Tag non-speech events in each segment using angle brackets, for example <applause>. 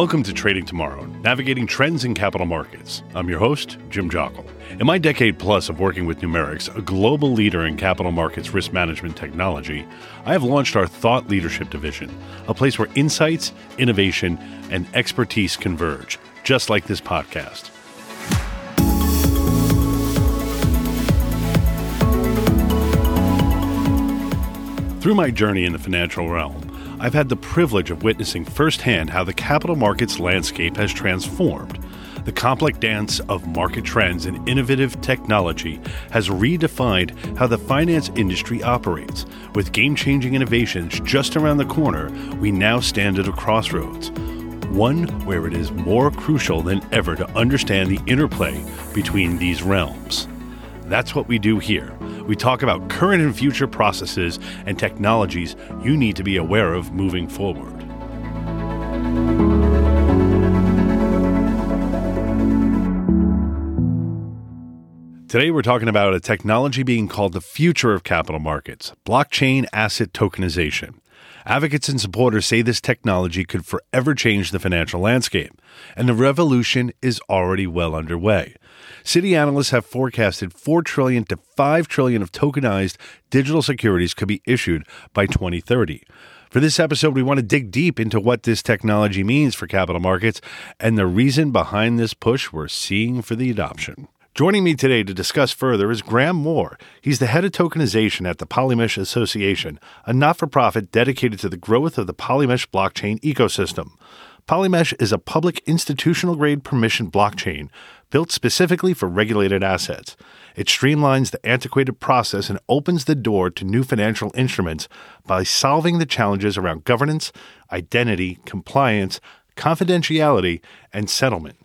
Welcome to Trading Tomorrow, navigating trends in capital markets. I'm your host, Jim Jockle. In my decade plus of working with Numerix, a global leader in capital markets risk management technology, I have launched our Thought Leadership Division, a place where insights, innovation, and expertise converge, just like this podcast. Through my journey in the financial realm, I've had the privilege of witnessing firsthand how the capital markets landscape has transformed. The complex dance of market trends and innovative technology has redefined how the finance industry operates. With game changing innovations just around the corner, we now stand at a crossroads. One where it is more crucial than ever to understand the interplay between these realms. That's what we do here. We talk about current and future processes and technologies you need to be aware of moving forward. Today, we're talking about a technology being called the future of capital markets blockchain asset tokenization. Advocates and supporters say this technology could forever change the financial landscape, and the revolution is already well underway. Citi analysts have forecasted 4 trillion to 5 trillion of tokenized digital securities could be issued by 2030. For this episode, we want to dig deep into what this technology means for capital markets and the reason behind this push we're seeing for the adoption. Joining me today to discuss further is Graeme Moore. He's the head of tokenization at the Polymesh Association, a not for profit dedicated to the growth of the Polymesh blockchain ecosystem. Polymesh is a public institutional grade permission blockchain built specifically for regulated assets. It streamlines the antiquated process and opens the door to new financial instruments by solving the challenges around governance, identity, compliance, confidentiality, and settlement.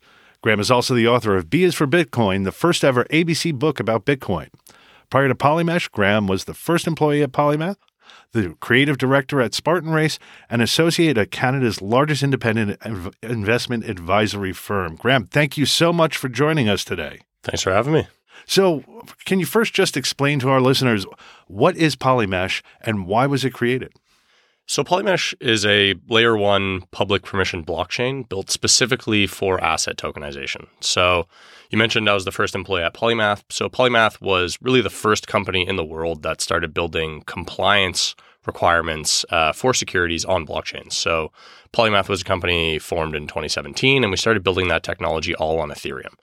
Graeme is also the author of B is for Bitcoin, the first ever ABC book about Bitcoin. Prior to Polymesh, Graeme was the first employee at Polymath, the creative director at Spartan Race, and associate at Canada's largest independent investment advisory firm. Graeme, thank you so much for joining us today. Thanks for having me. So, can you first just explain to our listeners what is Polymesh and why was it created? So Polymesh is a layer one public permission blockchain built specifically for asset tokenization. So you mentioned I was the first employee at Polymath. So Polymath was really the first company in the world that started building compliance requirements uh, for securities on blockchains. So Polymath was a company formed in 2017, and we started building that technology all on Ethereum.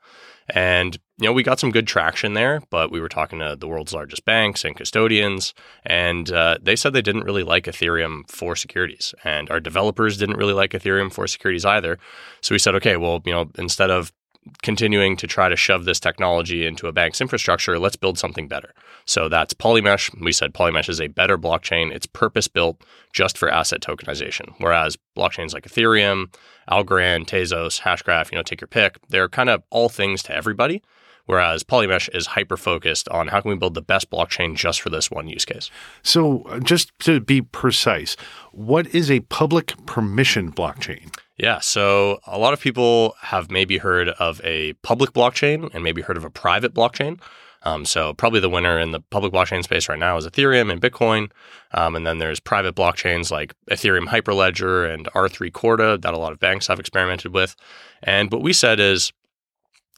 And, you know, we got some good traction there, but we were talking to the world's largest banks and custodians, and uh, they said they didn't really like Ethereum for securities. And our developers didn't really like Ethereum for securities either. So we said, okay, well, you know, instead of continuing to try to shove this technology into a bank's infrastructure, let's build something better. So that's Polymesh. We said Polymesh is a better blockchain. It's purpose built just for asset tokenization. Whereas blockchains like Ethereum, Algorand, Tezos, Hashgraph, you know, take your pick, they're kind of all things to everybody. Whereas Polymesh is hyper focused on how can we build the best blockchain just for this one use case. So, uh, just to be precise, what is a public permission blockchain? Yeah. So a lot of people have maybe heard of a public blockchain and maybe heard of a private blockchain. Um, so probably the winner in the public blockchain space right now is Ethereum and Bitcoin. Um, and then there's private blockchains like Ethereum Hyperledger and R3 Corda that a lot of banks have experimented with. And what we said is,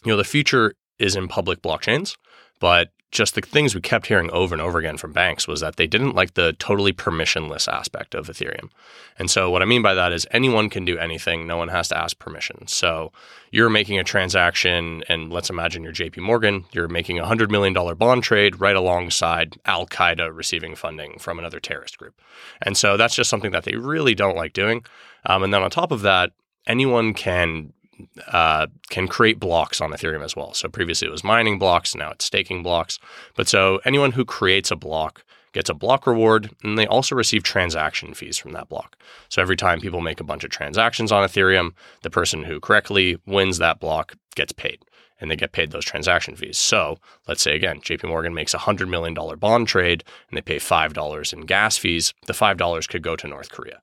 you know, the future is in public blockchains, but just the things we kept hearing over and over again from banks was that they didn't like the totally permissionless aspect of Ethereum. And so what I mean by that is anyone can do anything, no one has to ask permission. So you're making a transaction and let's imagine you're JP Morgan, you're making a 100 million dollar bond trade right alongside Al-Qaeda receiving funding from another terrorist group. And so that's just something that they really don't like doing. Um, and then on top of that, anyone can uh, can create blocks on Ethereum as well. So previously it was mining blocks, now it's staking blocks. But so anyone who creates a block gets a block reward, and they also receive transaction fees from that block. So every time people make a bunch of transactions on Ethereum, the person who correctly wins that block gets paid. And they get paid those transaction fees. So let's say again, JP Morgan makes a $100 million bond trade and they pay $5 in gas fees. The $5 could go to North Korea.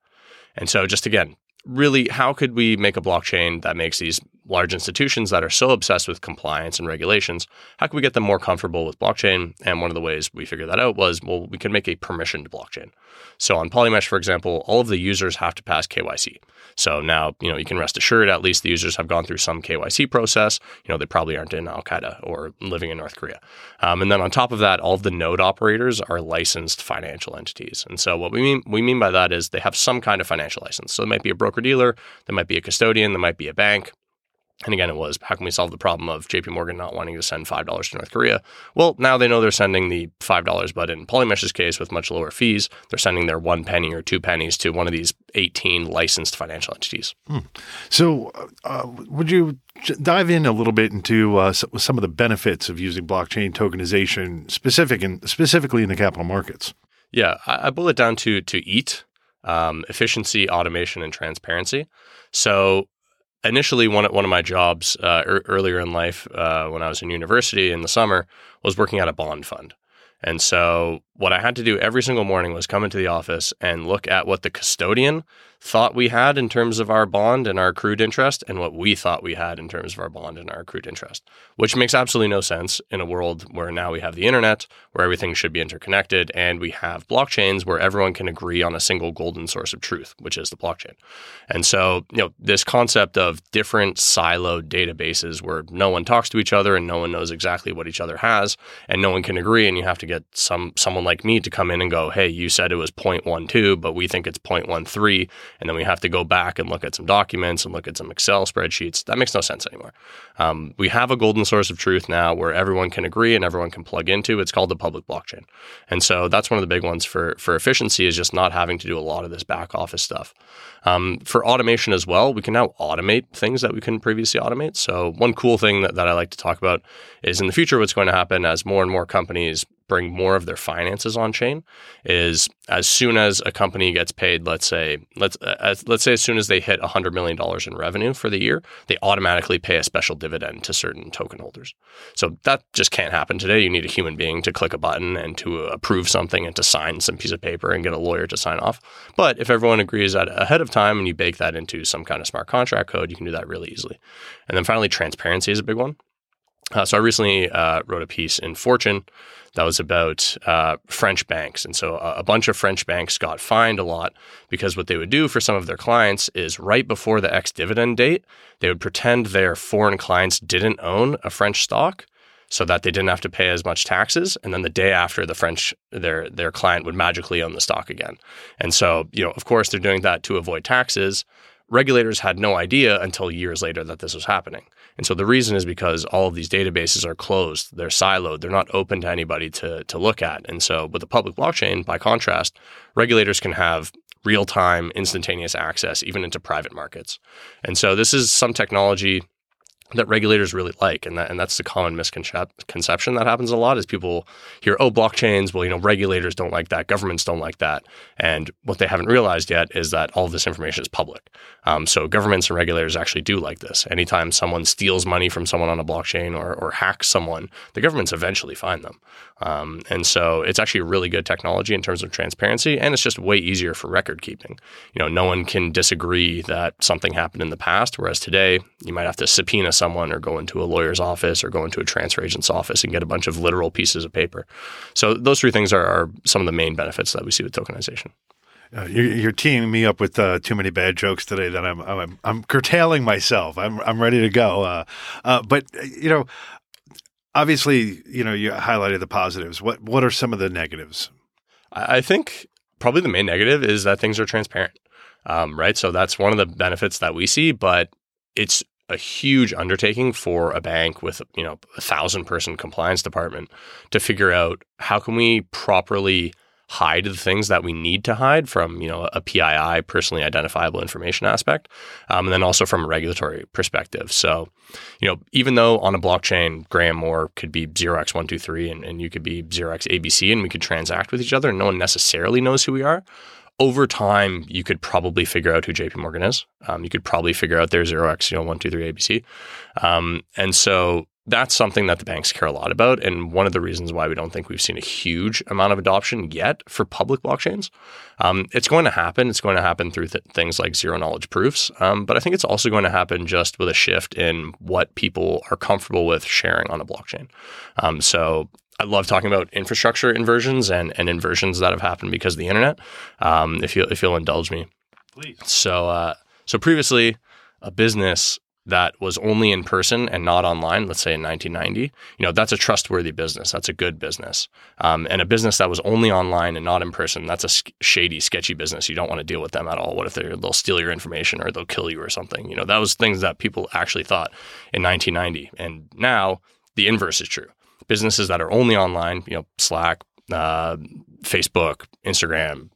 And so, just again, really, how could we make a blockchain that makes these large institutions that are so obsessed with compliance and regulations, how can we get them more comfortable with blockchain? And one of the ways we figured that out was, well, we can make a permissioned blockchain. So on Polymesh, for example, all of the users have to pass KYC. So now, you know, you can rest assured at least the users have gone through some KYC process. You know, they probably aren't in Al Qaeda or living in North Korea. Um, and then on top of that, all of the node operators are licensed financial entities. And so what we mean we mean by that is they have some kind of financial license. So it might be a broker dealer, there might be a custodian, there might be a bank. And again, it was how can we solve the problem of JP Morgan not wanting to send $5 to North Korea? Well, now they know they're sending the $5, but in Polymesh's case, with much lower fees, they're sending their one penny or two pennies to one of these 18 licensed financial entities. Hmm. So, uh, would you dive in a little bit into uh, some of the benefits of using blockchain tokenization, specific and specifically in the capital markets? Yeah, I, I boil it down to to EAT, um, efficiency, automation, and transparency. So initially one one of my jobs uh, er, earlier in life uh, when I was in university in the summer was working at a bond fund. And so what I had to do every single morning was come into the office and look at what the custodian thought we had in terms of our bond and our accrued interest and what we thought we had in terms of our bond and our accrued interest, which makes absolutely no sense in a world where now we have the internet, where everything should be interconnected, and we have blockchains where everyone can agree on a single golden source of truth, which is the blockchain. And so, you know, this concept of different siloed databases where no one talks to each other and no one knows exactly what each other has and no one can agree and you have to get some someone like me to come in and go, "Hey, you said it was 0.12, but we think it's 0.13." and then we have to go back and look at some documents and look at some Excel spreadsheets. That makes no sense anymore. Um, we have a golden source of truth now where everyone can agree and everyone can plug into. It's called the public blockchain, and so that's one of the big ones for for efficiency is just not having to do a lot of this back office stuff. Um, for automation as well, we can now automate things that we couldn't previously automate. So one cool thing that, that I like to talk about is in the future, what's going to happen as more and more companies bring more of their finances on chain is as soon as a company gets paid, let's say, let's uh, let's say as soon as they hit $100 million in revenue for the year, they automatically pay a special dividend to certain token holders. So that just can't happen today. You need a human being to click a button and to approve something and to sign some piece of paper and get a lawyer to sign off. But if everyone agrees ahead of time and you bake that into some kind of smart contract code, you can do that really easily. And then finally, transparency is a big one. Uh, so I recently uh, wrote a piece in Fortune that was about uh, French banks. And so a, a, bunch of French banks got fined a lot because what they would do for some of their clients is right before the ex dividend date, they would pretend their foreign clients didn't own a French stock so that they didn't have to pay as much taxes. And then the day after, the French their their client would magically own the stock again. And so, you know, of course, they're doing that to avoid taxes. Regulators had no idea until years later that this was happening. And so the reason is because all of these databases are closed, they're siloed, they're not open to anybody to, to look at. And so with the public blockchain, by contrast, regulators can have real time, instantaneous access even into private markets. And so this is some technology that regulators really like and that and that's the common misconception that happens a lot is people hear oh blockchains well you know regulators don't like that governments don't like that and what they haven't realized yet is that all this information is public. Um, so governments and regulators actually do like this. Anytime someone steals money from someone on a blockchain or, or hacks someone the governments eventually find them. Um, and so it's actually a really good technology in terms of transparency and it's just way easier for record keeping. You know no one can disagree that something happened in the past whereas today you might have to subpoena someone or go into a lawyer's office or go into a transfer agent's office and get a bunch of literal pieces of paper. So those three things are, are some of the main benefits that we see with tokenization. Uh, you're, you're, teeing me up with uh, too many bad jokes today that I'm I'm, I'm curtailing myself. I'm I'm ready to go. Uh, uh but you know, obviously, you know, you highlighted the positives. What what are some of the negatives? I think probably the main negative is that things are transparent, um, right? So that's one of the benefits that we see, but it's a huge undertaking for a bank with you know a thousand person compliance department to figure out how can we properly hide the things that we need to hide from you know a PII personally identifiable information aspect, um, and then also from a regulatory perspective. So, you know, even though on a blockchain Graeme Moore could be zero x one two three and, and you could be zero x ABC and we could transact with each other, and no one necessarily knows who we are over time, you could probably figure out who JP Morgan is. Um, you could probably figure out their 0x, you know, 123 ABC. Um, and so that's something that the banks care a lot about. And one of the reasons why we don't think we've seen a huge amount of adoption yet for public blockchains. Um, it's going to happen. It's going to happen through th- things like zero knowledge proofs. Um, but I think it's also going to happen just with a shift in what people are comfortable with sharing on a blockchain. Um, so I love talking about infrastructure inversions and, and inversions that have happened because of the internet. Um, if you if you'll indulge me, Please. so uh, so previously, a business that was only in person and not online, let's say in 1990, you know, that's a trustworthy business. That's a good business. Um, and a business that was only online and not in person, that's a shady, sketchy business. You don't want to deal with them at all. What if they're, they'll steal your information or they'll kill you or something? You know, that was things that people actually thought in 1990. And now the inverse is true. Businesses that are only online, you know, Slack, uh, Facebook, Instagram,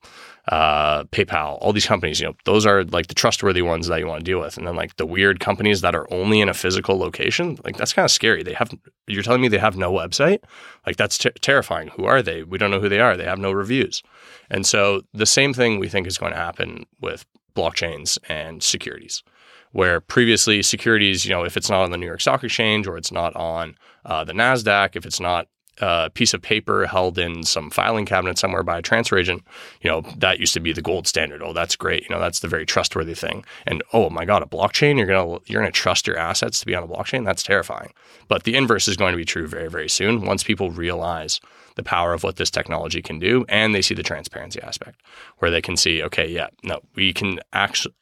uh, PayPal, all these companies, you know, those are like the trustworthy ones that you want to deal with. And then like the weird companies that are only in a physical location, like that's kind of scary. They have, you're telling me they have no website? Like that's ter- terrifying. Who are they? We don't know who they are. They have no reviews. And so the same thing we think is going to happen with blockchains and securities. Where previously securities, you know, if it's not on the New York Stock Exchange or it's not on uh, the NASDAQ, if it's not a piece of paper held in some filing cabinet somewhere by a transfer agent, you know, that used to be the gold standard. Oh, that's great. You know, that's the very trustworthy thing. And oh my God, a blockchain, you're gonna you're gonna trust your assets to be on a blockchain? That's terrifying. But the inverse is going to be true very, very soon once people realize the power of what this technology can do and they see the transparency aspect where they can see, okay, yeah, no, we can actually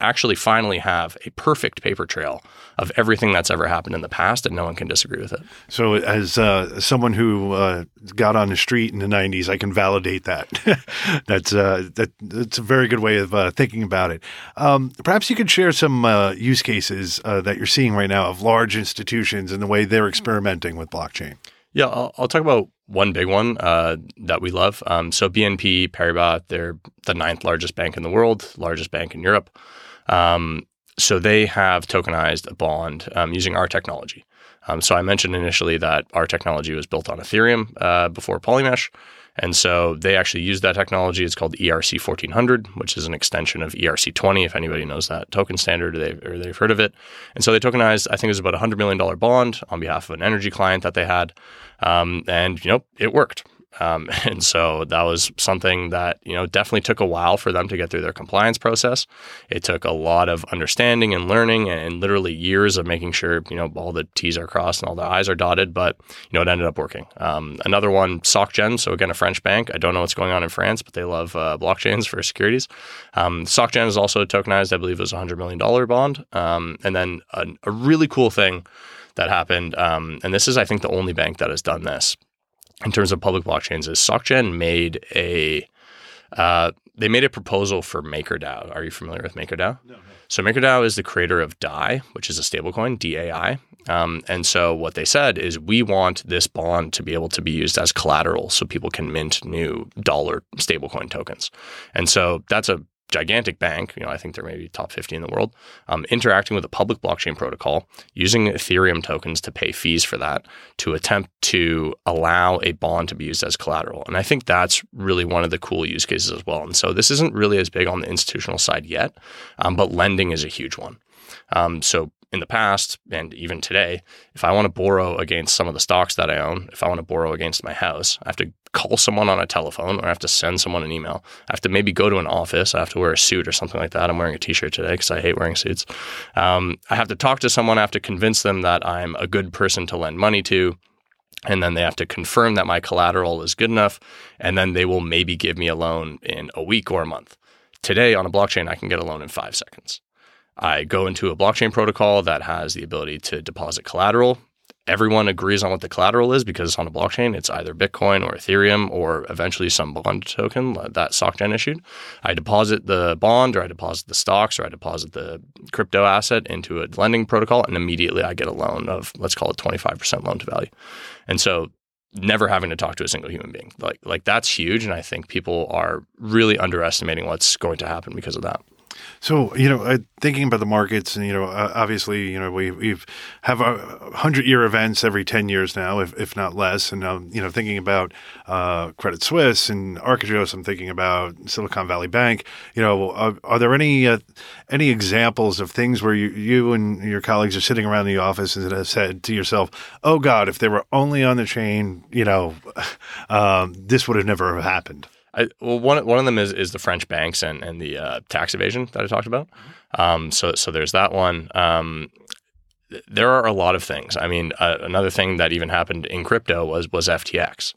actually finally have a perfect paper trail of everything that's ever happened in the past and no one can disagree with it. So, as uh, someone who uh, got on the street in the '90s, I can validate that. <laughs> that's uh, that, that's a very good way of uh, thinking about it. Um, perhaps you could share some uh, use cases uh, that you're seeing right now of large institutions and the way they're experimenting with blockchain. Yeah, I'll, I'll talk about one big one uh, that we love. Um, so BNP Paribas, they're the ninth largest bank in the world, largest bank in Europe. Um, so they have tokenized a bond um, using our technology. Um, so I mentioned initially that our technology was built on Ethereum uh, before Polymesh. And so they actually use that technology. It's called ERC 1400, which is an extension of ERC 20, if anybody knows that token standard or they've, or they've heard of it. And so they tokenized, I think it was about a $100 million bond on behalf of an energy client that they had. Um, and, you know, it worked. Um, <laughs> and so that was something that you know definitely took a while for them to get through their compliance process. It took a lot of understanding and learning, and literally years of making sure you know all the T's are crossed and all the I's are dotted. But you know it ended up working. Um, another one, SocGen. So again, a French bank. I don't know what's going on in France, but they love uh, blockchains <laughs> for securities. Um, SocGen is also tokenized. I believe it was a hundred million dollar bond. Um, and then a, a, really cool thing that happened, um, and this is I think the only bank that has done this in terms of public blockchains is SocGen made a uh, they made a proposal for MakerDAO. Are you familiar with MakerDAO? No, no. So MakerDAO is the creator of DAI, which is a stablecoin, DAI. Um, and so what they said is we want this bond to be able to be used as collateral so people can mint new dollar stablecoin tokens. And so that's a gigantic bank, you know, I think they're maybe top 50 in the world, um, interacting with a public blockchain protocol, using Ethereum tokens to pay fees for that to attempt to allow a bond to be used as collateral. And I think that's really one of the cool use cases as well. And so this isn't really as big on the institutional side yet, um, but lending is a huge one. Um, so in the past and even today, if I want to borrow against some of the stocks that I own, if I want to borrow against my house, I have to call someone on a telephone or I have to send someone an email. I have to maybe go to an office. I have to wear a suit or something like that. I'm wearing a t-shirt today because I hate wearing suits. Um, I have to talk to someone. I have to convince them that I'm a good person to lend money to. And then they have to confirm that my collateral is good enough. And then they will maybe give me a loan in a week or a month. Today on a blockchain, I can get a loan in five seconds. I go into a blockchain protocol that has the ability to deposit collateral. Everyone agrees on what the collateral is because it's on a blockchain, it's either Bitcoin or Ethereum or eventually some bond token that SocGen issued. I deposit the bond or I deposit the stocks or I deposit the crypto asset into a lending protocol and immediately I get a loan of, let's call it 25% loan to value. And so never having to talk to a single human being. Like like that's huge and I think people are really underestimating what's going to happen because of that. So you know, uh, thinking about the markets, and you know, uh, obviously, you know, we we've have a hundred year events every ten years now, if, if not less. And um, you know, thinking about uh, Credit Suisse and Archegos, I'm thinking about Silicon Valley Bank. You know, are, are there any uh, any examples of things where you you and your colleagues are sitting around the office and have said to yourself, "Oh God, if they were only on the chain, you know, <laughs> um, this would have never happened." I, well, one one of them is is the French banks and and the uh, tax evasion that I talked about. Um, so so there's that one. Um, there are a lot of things. I mean, uh, another thing that even happened in crypto was was FTX,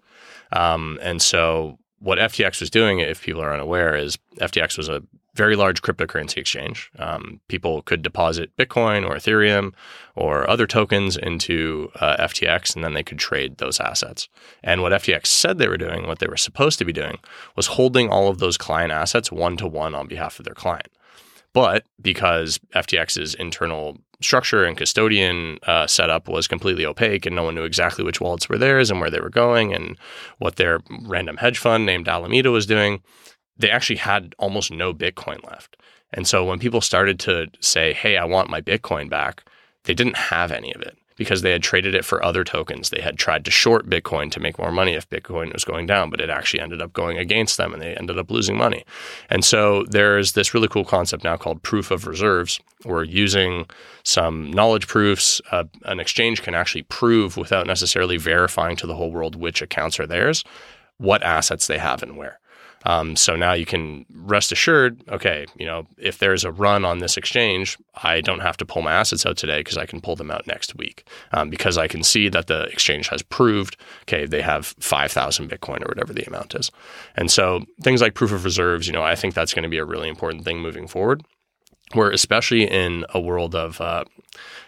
um, and so what FTX was doing, if people are unaware, is FTX was a very large cryptocurrency exchange. Um, people could deposit Bitcoin or Ethereum or other tokens into uh, FTX, and then they could trade those assets. And what FTX said they were doing, what they were supposed to be doing, was holding all of those client assets one to one on behalf of their client. But because FTX's internal structure and custodian uh, setup was completely opaque and no one knew exactly which wallets were theirs and where they were going and what their random hedge fund named Alameda was doing, they actually had almost no Bitcoin left. And so when people started to say, hey, I want my Bitcoin back, they didn't have any of it because they had traded it for other tokens. They had tried to short Bitcoin to make more money if Bitcoin was going down, but it actually ended up going against them and they ended up losing money. And so there's this really cool concept now called proof of reserves. We're using some knowledge proofs. Uh, an exchange can actually prove without necessarily verifying to the whole world which accounts are theirs, what assets they have and where. Um, so now you can rest assured, okay, you know, if there's a run on this exchange, I don't have to pull my assets out today because I can pull them out next week um, because I can see that the exchange has proved, okay, they have 5,000 Bitcoin or whatever the amount is. And so things like proof of reserves, you know, I think that's going to be a really important thing moving forward. Where especially in a world of uh,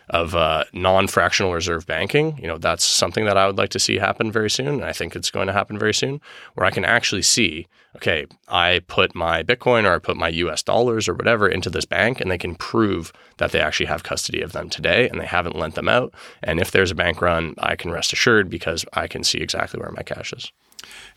of uh, non-fractional reserve banking. You know, that's something that I would like to see happen very soon. And I think it's going to happen very soon, where I can actually see, okay, I put my Bitcoin or I put my US dollars or whatever into this bank and they can prove that they actually have custody of them today and they haven't lent them out. And if there's a bank run, I can rest assured because I can see exactly where my cash is.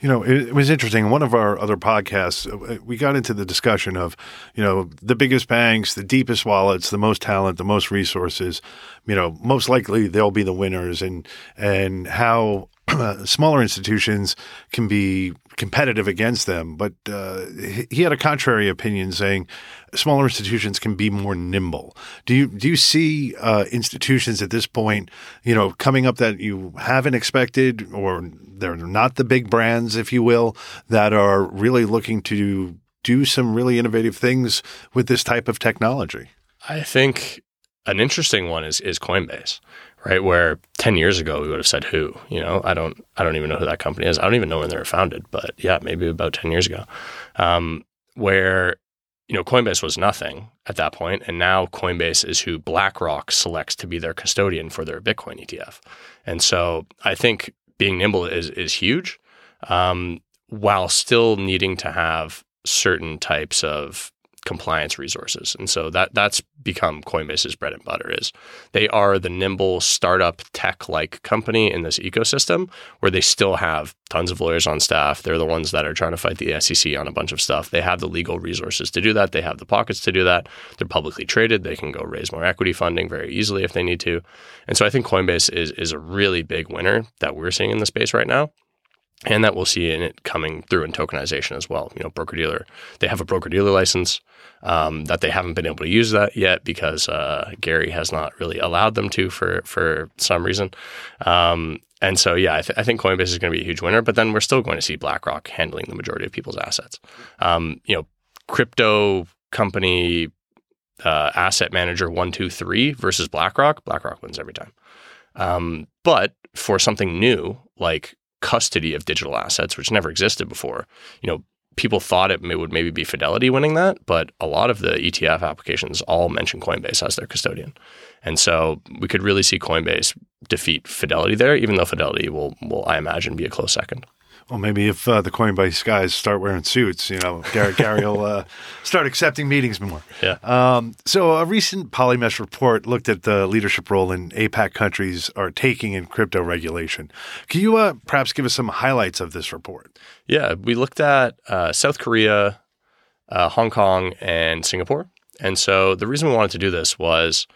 You know, it, was interesting. One of our other podcasts, uh, we got into the discussion of, you know, the biggest banks, the deepest wallets, the most talent, the most resources. You know, most likely they'll be the winners, and and how <clears throat> smaller institutions can be competitive against them. But uh, he had a contrary opinion, saying smaller institutions can be more nimble. Do you do you see uh, institutions at this point, you know, coming up that you haven't expected, or they're not the big brands, if you will, that are really looking to do some really innovative things with this type of technology? I think an interesting one is is Coinbase right? Where 10 years ago we would have said who, you know, I don't, I don't even know who that company is. I don't even know when they were founded, but yeah, maybe about 10 years ago, um, where, you know, Coinbase was nothing at that point, And now Coinbase is who BlackRock selects to be their custodian for their Bitcoin ETF. And so I think being nimble is, is huge, um, while still needing to have certain types of compliance resources. And so that that's become Coinbase's bread and butter is they are the nimble startup tech like company in this ecosystem where they still have tons of lawyers on staff. They're the ones that are trying to fight the SEC on a bunch of stuff. They have the legal resources to do that. They have the pockets to do that. They're publicly traded. They can go raise more equity funding very easily if they need to. And so I think Coinbase is is a really big winner that we're seeing in the space right now and that we'll see in it coming through in tokenization as well. You know, broker dealer, they have a broker dealer license um, that they haven't been able to use that yet because uh, Gary has not really allowed them to for for some reason. Um, and so, yeah, I, th- I, think Coinbase is going to be a huge winner. But then we're still going to see BlackRock handling the majority of people's assets. Um, you know, crypto company uh, asset manager one two three versus BlackRock. BlackRock wins every time. Um, but for something new like custody of digital assets, which never existed before. You know, people thought it would maybe be Fidelity winning that, but a lot of the ETF applications all mention Coinbase as their custodian. And so we could really see Coinbase defeat Fidelity there, even though Fidelity will, will I imagine, be a close second. Well, maybe if uh, the Coinbase guys start wearing suits, you know, Gary, <laughs> Gary will uh, start accepting meetings more. Yeah. Um, so, a recent Polymesh report looked at the leadership role in APAC countries are taking in crypto regulation. Can you uh, perhaps give us some highlights of this report? Yeah, we looked at uh, South Korea, uh, Hong Kong, and Singapore. And so the reason we wanted to do this was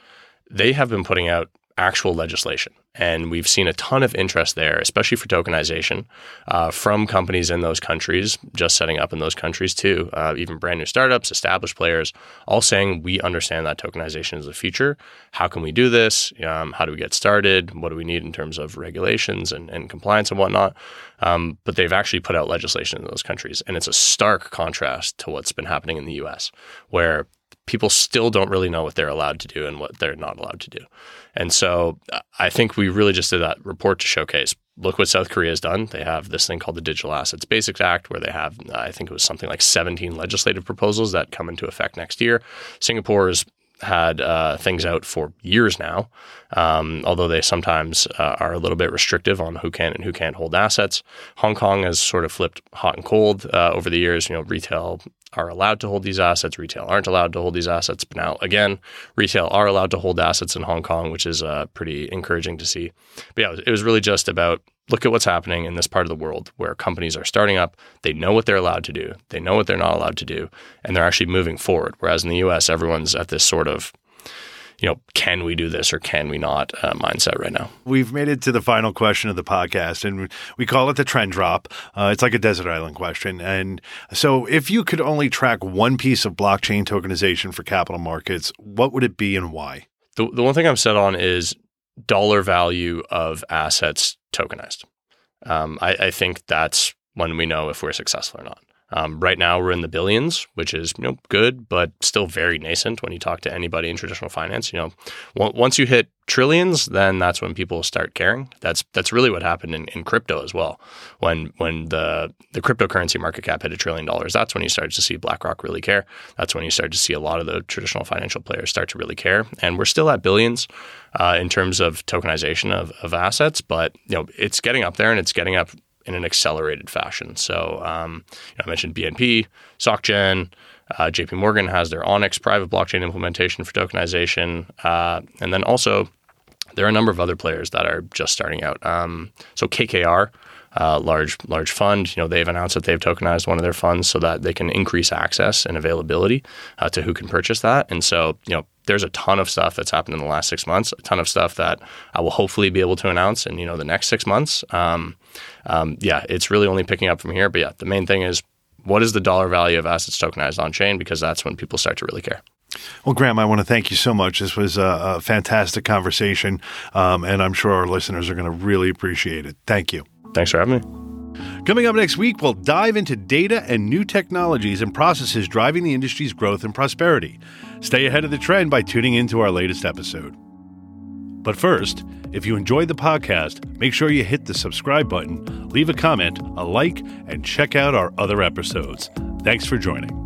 they have been putting out actual legislation. And we've seen a ton of interest there, especially for tokenization uh, from companies in those countries, just setting up in those countries too, uh, even brand new startups, established players, all saying, we understand that tokenization is the future. How can we do this? Um, how do we get started? What do we need in terms of regulations and, and compliance and whatnot? Um, but they've actually put out legislation in those countries. And it's a stark contrast to what's been happening in the US, where people still don't really know what they're allowed to do and what they're not allowed to do. And so uh, I think we really just did that report to showcase look what South Korea has done. They have this thing called the Digital Assets Basics Act, where they have, uh, I think it was something like 17 legislative proposals that come into effect next year. Singapore has had uh, things out for years now, um, although they sometimes uh, are a little bit restrictive on who can and who can't hold assets. Hong Kong has sort of flipped hot and cold uh, over the years. You know, retail are allowed to hold these assets, retail aren't allowed to hold these assets. But now, again, retail are allowed to hold assets in Hong Kong, which is uh, pretty encouraging to see. But yeah, it was really just about look at what's happening in this part of the world where companies are starting up. They know what they're allowed to do, they know what they're not allowed to do, and they're actually moving forward. Whereas in the US, everyone's at this sort of you know, can we do this or can we not uh, mindset right now. We've made it to the final question of the podcast, and we call it the trend drop. Uh, it's like a desert island question. And so, if you could only track one piece of blockchain tokenization for capital markets, what would it be and why? The, the one thing I'm set on is dollar value of assets tokenized. Um, I, I think that's when we know if we're successful or not. Um, right now, we're in the billions, which is you know good, but still very nascent. When you talk to anybody in traditional finance, you know, once you hit trillions, then that's when people start caring. That's that's really what happened in, in crypto as well. When when the the cryptocurrency market cap hit a trillion dollars, that's when you started to see BlackRock really care. That's when you started to see a lot of the traditional financial players start to really care. And we're still at billions uh, in terms of tokenization of, of assets, but you know it's getting up there and it's getting up in an accelerated fashion. So um, you know, I mentioned BNP, SocGen, uh, JP Morgan has their Onyx private blockchain implementation for tokenization. Uh, and then also, there are a number of other players that are just starting out. Um, so KKR, uh, large large fund, you know, they've announced that they've tokenized one of their funds so that they can increase access and availability uh, to who can purchase that. And so, you know, there's a ton of stuff that's happened in the last six months, a ton of stuff that I will hopefully be able to announce in you know the next six months. Um, um, yeah, it's really only picking up from here. But yeah, the main thing is what is the dollar value of assets tokenized on chain because that's when people start to really care. Well, Graeme, I want to thank you so much. This was a, a fantastic conversation, um, and I'm sure our listeners are going to really appreciate it. Thank you. Thanks for having me. Coming up next week, we'll dive into data and new technologies and processes driving the industry's growth and prosperity. Stay ahead of the trend by tuning into our latest episode. But first, if you enjoyed the podcast, make sure you hit the subscribe button, leave a comment, a like, and check out our other episodes. Thanks for joining.